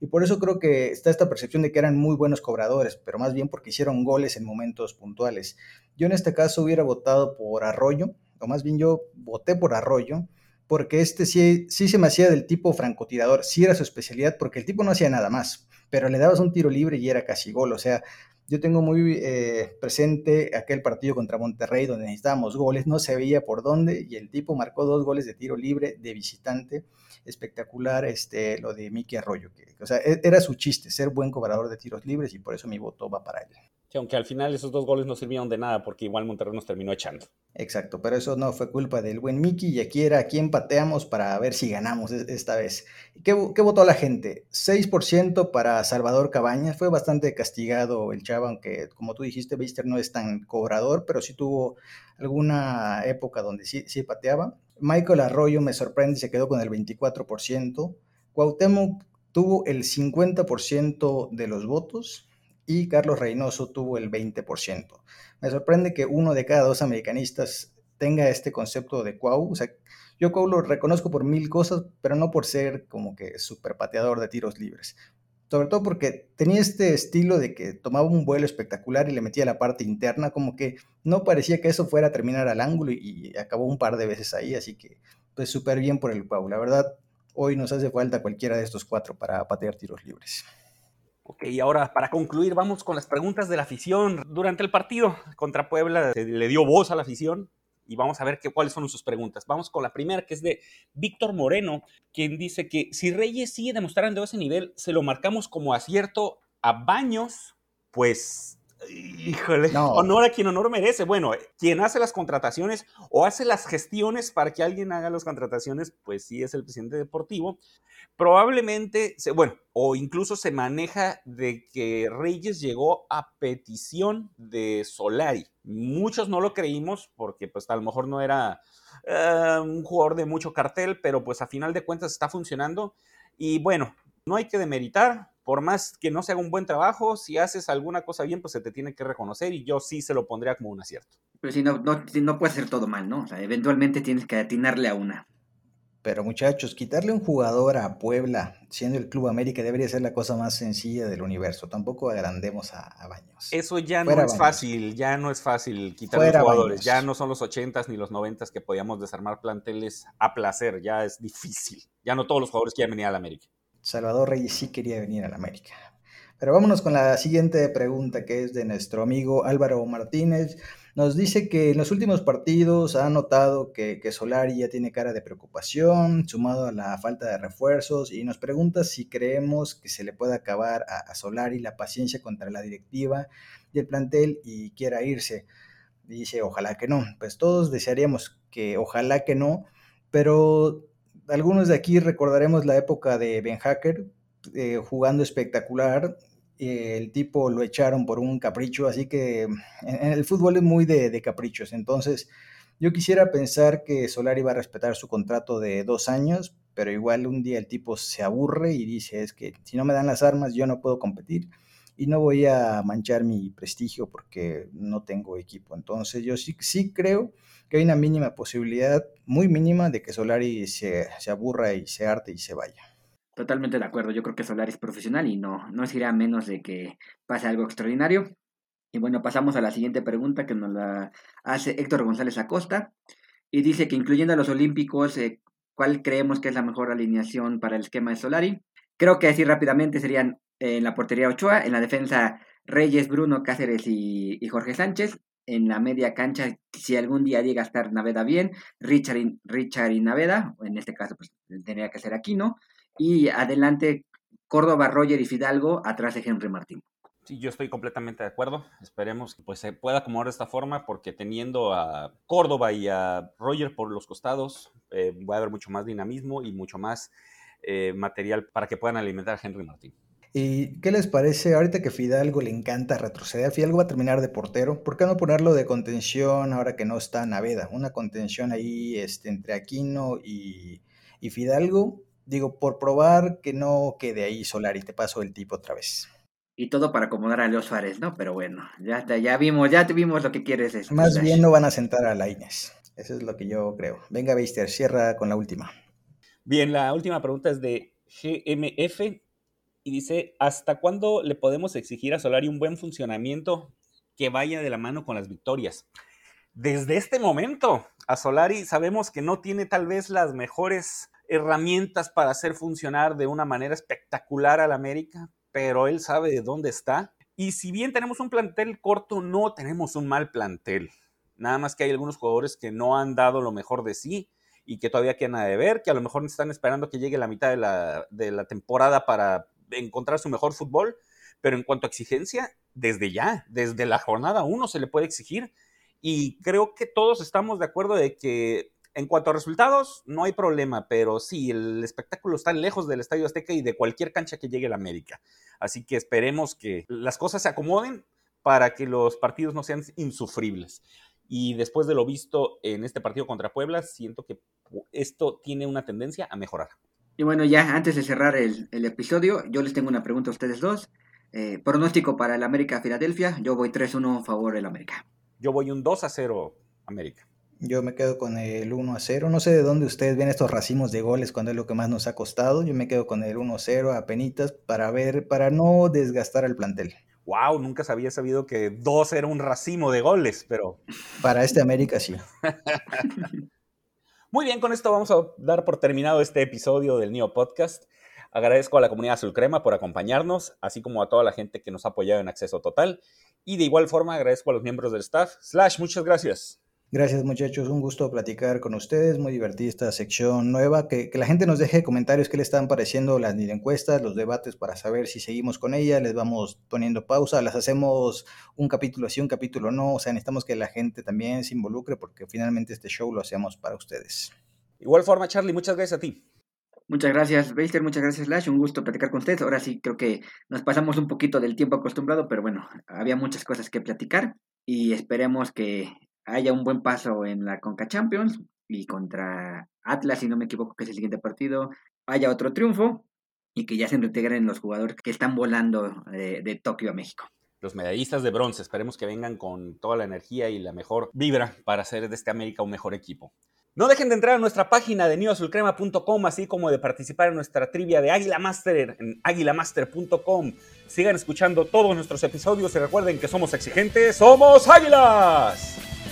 y por eso creo que está esta percepción de que eran muy buenos cobradores, pero más bien porque hicieron goles en momentos puntuales. Yo en este caso hubiera votado por Arroyo, más bien yo voté por Arroyo, porque este sí, sí se me hacía del tipo francotirador, sí era su especialidad, porque el tipo no hacía nada más, pero le dabas un tiro libre y era casi gol, o sea, yo tengo muy eh, presente aquel partido contra Monterrey donde necesitábamos goles, no se veía por dónde y el tipo marcó dos goles de tiro libre de visitante. Espectacular este, lo de Miki Arroyo, que, o sea, e, era su chiste, ser buen cobrador de tiros libres y por eso mi voto va para él aunque al final esos dos goles no sirvieron de nada porque igual Monterrey nos terminó echando. Exacto, pero eso no fue culpa del buen Mickey y aquí era a quien pateamos para ver si ganamos esta vez. ¿Qué, votó la gente? 6% para Salvador Cabañas, fue bastante castigado el chavo, aunque como tú dijiste, Bister no es tan cobrador, pero sí tuvo alguna época donde sí, sí pateaba. Michael Arroyo me sorprende, se quedó con el 24%. Cuauhtémoc tuvo el 50% de los votos y Carlos Reynoso tuvo el 20%. Me sorprende que uno de cada dos americanistas tenga este concepto de Cuau. Yo Cuau lo reconozco por mil cosas, pero no por ser como que super pateador de tiros libres. Sobre todo porque tenía este estilo de que tomaba un vuelo espectacular y le metía la parte interna, como que no parecía que eso fuera a terminar al ángulo y, acabó un par de veces ahí, así que pues súper bien por el Cuau. La verdad, hoy nos hace falta cualquiera de estos cuatro para patear tiros libres. Ok, y ahora para concluir, vamos con las preguntas de la afición. Durante el partido contra Puebla se le dio voz a la afición y vamos a ver qué, cuáles son sus preguntas. Vamos con la primera, que es de Víctor Moreno, quien dice que si Reyes sigue demostrando ese nivel, se lo marcamos como acierto a Baños, pues Híjole, honor a quien honor merece. Bueno, quien hace las contrataciones o hace las gestiones para que alguien haga las contrataciones, pues sí es el presidente deportivo. Probablemente, bueno, o incluso se maneja de que Reyes llegó a petición de Solari. Muchos no lo creímos porque pues a lo mejor no era eh, un jugador de mucho cartel, pero pues a final de cuentas está funcionando. Y bueno, no hay que demeritar, por más que no se haga un buen trabajo, si haces alguna cosa bien, pues se te tiene que reconocer y yo sí se lo pondría como un acierto. Pero si no, no, no puede ser todo mal, ¿no? O sea, eventualmente tienes que atinarle a una. Pero muchachos, quitarle un jugador a Puebla, siendo el Club América, debería ser la cosa más sencilla del universo. Tampoco agrandemos a, Baños. Eso ya no es fácil, ya no es fácil quitarle jugadores. Ya no son los ochentas ni los noventas que podíamos desarmar planteles a placer. Ya es difícil. Ya no todos los jugadores quieren venir al América. Salvador Reyes sí quería venir a la América. Pero vámonos con la siguiente pregunta que es de nuestro amigo Álvaro Martínez. Nos dice que en los últimos partidos ha notado que, Solari ya tiene cara de preocupación, sumado a la falta de refuerzos, y nos pregunta si creemos que se le puede acabar a, a Solari la paciencia contra la directiva y el plantel y quiera irse. Dice, ojalá que no. Pues todos desearíamos que ojalá que no, pero algunos de aquí recordaremos la época de Ben Hacker eh, jugando espectacular. El tipo lo echaron por un capricho, así que el fútbol es muy de, caprichos. Entonces, yo quisiera pensar que Solari va a respetar su contrato de dos años, pero igual un día el tipo se aburre y dice, es que si no me dan las armas, yo no puedo competir. y no voy a manchar mi prestigio porque no tengo equipo. Entonces yo sí, sí creo que hay una mínima posibilidad, muy mínima, de que Solari se, se aburra y se arte y se vaya. Totalmente de acuerdo, yo creo que Solari es profesional y no, no se menos de que pase algo extraordinario. Y bueno, pasamos a la siguiente pregunta que nos la hace Héctor González Acosta. Y dice que incluyendo a los Olímpicos, eh, ¿cuál creemos que es la mejor alineación para el esquema de Solari? Creo que así rápidamente serían eh, en la portería Ochoa, en la defensa Reyes, Bruno, Cáceres y, Jorge Sánchez. En la media cancha, si algún día llega a estar Naveda bien, Richard y, Richard y Naveda, en este caso pues tendría que ser Aquino. Y adelante Córdoba, Roger y Fidalgo, atrás de Henry Martín. Sí, yo estoy completamente de acuerdo. Esperemos que pues, se pueda acomodar de esta forma porque teniendo a Córdoba y a Roger por los costados, eh, va a haber mucho más dinamismo y mucho más eh, material para que puedan alimentar a Henry Martín. ¿Y qué les parece ahorita que Fidalgo le encanta retroceder? Fidalgo va a terminar de portero. ¿Por qué no ponerlo de contención ahora que no está Naveda? Una contención ahí este, entre Aquino y, y Fidalgo. Digo, por probar que no quede ahí Solari. Te paso el tipo otra vez y todo para acomodar a Leo Suárez, ¿no? Pero bueno, ya, ya vimos, ya vimos lo que quieres. Este, Más bien no van a sentar a la Inés. Eso es lo que yo creo. Venga, Beister, cierra con la última. Bien, la última pregunta es de GMF y dice, ¿hasta cuándo le podemos exigir a Solari un buen funcionamiento que vaya de la mano con las victorias? Desde este momento, a Solari sabemos que no tiene tal vez las mejores herramientas para hacer funcionar de una manera espectacular al América, pero él sabe de dónde está. Y si bien tenemos un plantel corto, no tenemos un mal plantel. Nada más que hay algunos jugadores que no han dado lo mejor de sí y que todavía quedan a deber, que a lo mejor están esperando que llegue la mitad de la, de la temporada para encontrar su mejor fútbol. Pero en cuanto a exigencia, desde ya, desde la jornada uno se le puede exigir. Y creo que todos estamos de acuerdo de que en cuanto a resultados, no hay problema, pero sí, el espectáculo está lejos del Estadio Azteca y de cualquier cancha que llegue la América. Así que esperemos que las cosas se acomoden para que los partidos no sean insufribles. Y después de lo visto en este partido contra Puebla, siento que esto tiene una tendencia a mejorar. Y bueno, ya antes de cerrar el, episodio, yo les tengo una pregunta a ustedes dos. Eh, pronóstico para el América Filadelfia, yo voy 3-1 a favor del América. Yo voy un 2-0 América. Yo me quedo con el 1 a 0. No sé de dónde ustedes ven estos racimos de goles cuando es lo que más nos ha costado. Yo me quedo con el 1 a 0 a penitas para ver, para no desgastar al plantel. Wow, nunca había sabido que 2 era un racimo de goles, pero. Para este América sí. Muy bien, con esto vamos a dar por terminado este episodio del Neo Podcast. Agradezco a la comunidad Azul Crema por acompañarnos, así como a toda la gente que nos ha apoyado en acceso total. Y de igual forma agradezco a los miembros del staff. Slash, muchas gracias. Gracias muchachos, un gusto platicar con ustedes, muy divertida esta sección nueva, que, la gente nos deje comentarios qué le están pareciendo las encuestas, los debates para saber si seguimos con ella, les vamos poniendo pausa, las hacemos un capítulo así, un capítulo no, o sea, necesitamos que la gente también se involucre porque finalmente este show lo hacemos para ustedes. Igual forma, Charlie, muchas gracias a ti. Muchas gracias, Beister, muchas gracias, Lash, un gusto platicar con ustedes. Ahora sí, creo que nos pasamos un poquito del tiempo acostumbrado, pero bueno, había muchas cosas que platicar y esperemos que haya un buen paso en la Conca Champions y contra Atlas, si no me equivoco, que es el siguiente partido, haya otro triunfo y que ya se reintegren los jugadores que están volando de, Tokio a México los medallistas de bronce. Esperemos que vengan con toda la energía y la mejor vibra para hacer de este América un mejor equipo. No dejen de entrar a nuestra página de newazulcrema.com, así como de participar en nuestra trivia de Águila Master en aguilamaster.com. Sigan escuchando todos nuestros episodios y recuerden que somos exigentes, somos águilas.